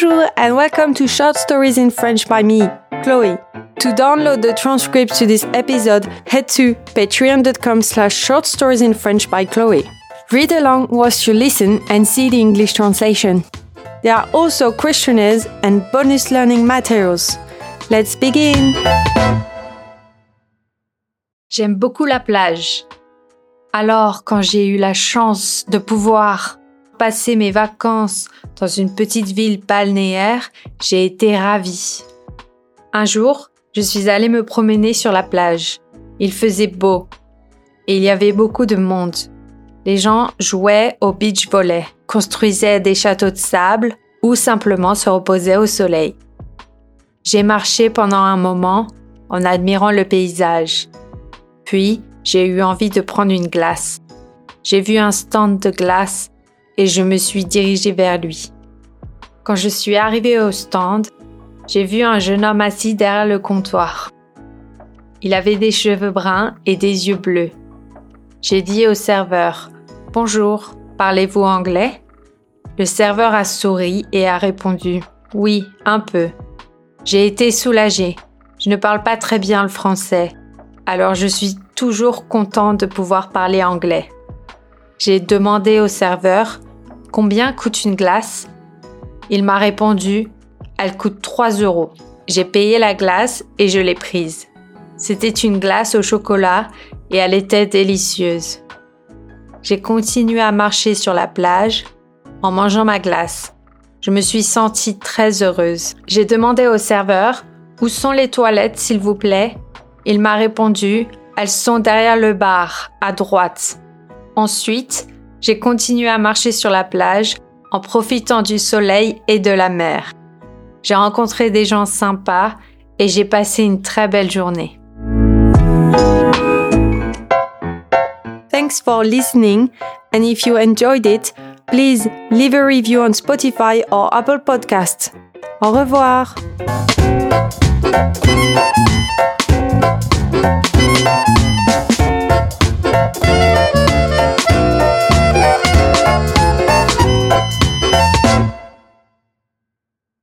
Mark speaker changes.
Speaker 1: Bonjour and welcome to Short Stories in French by me, Chloe. To download the transcript to this episode, head to patreon.com slash short stories in French by Chloe. Read along whilst you listen and see the English translation. There are also questionnaires and bonus learning materials. Let's begin!
Speaker 2: J'aime beaucoup la plage. Alors, quand j'ai eu la chance de pouvoir passer mes vacances dans une petite ville balnéaire, j'ai été ravie. Un jour, je suis allée me promener sur la plage. Il faisait beau et il y avait beaucoup de monde. Les gens jouaient au beach volley, construisaient des châteaux de sable ou simplement se reposaient au soleil. J'ai marché pendant un moment en admirant le paysage. Puis, j'ai eu envie de prendre une glace. J'ai vu un stand de glace et je me suis dirigée vers lui. Quand je suis arrivée au stand, j'ai vu un jeune homme assis derrière le comptoir. Il avait des cheveux bruns et des yeux bleus. J'ai dit au serveur Bonjour, parlez-vous anglais? Le serveur a souri et a répondu Oui, un peu. J'ai été soulagée. Je ne parle pas très bien le français, alors je suis toujours content de pouvoir parler anglais. J'ai demandé au serveur Combien coûte une glace Il m'a répondu Elle coûte 3 euros. J'ai payé la glace et je l'ai prise. C'était une glace au chocolat et elle était délicieuse. J'ai continué à marcher sur la plage en mangeant ma glace. Je me suis sentie très heureuse. J'ai demandé au serveur Où sont les toilettes, s'il vous plaît? Il m'a répondu Elles sont derrière le bar, à droite. Ensuite, j'ai continué à marcher sur la plage en profitant du soleil et de la mer. J'ai rencontré des gens sympas et j'ai passé une très belle journée.
Speaker 1: Thanks for listening, and if you enjoyed it, please leave a review on Spotify or Apple Podcasts. Au revoir!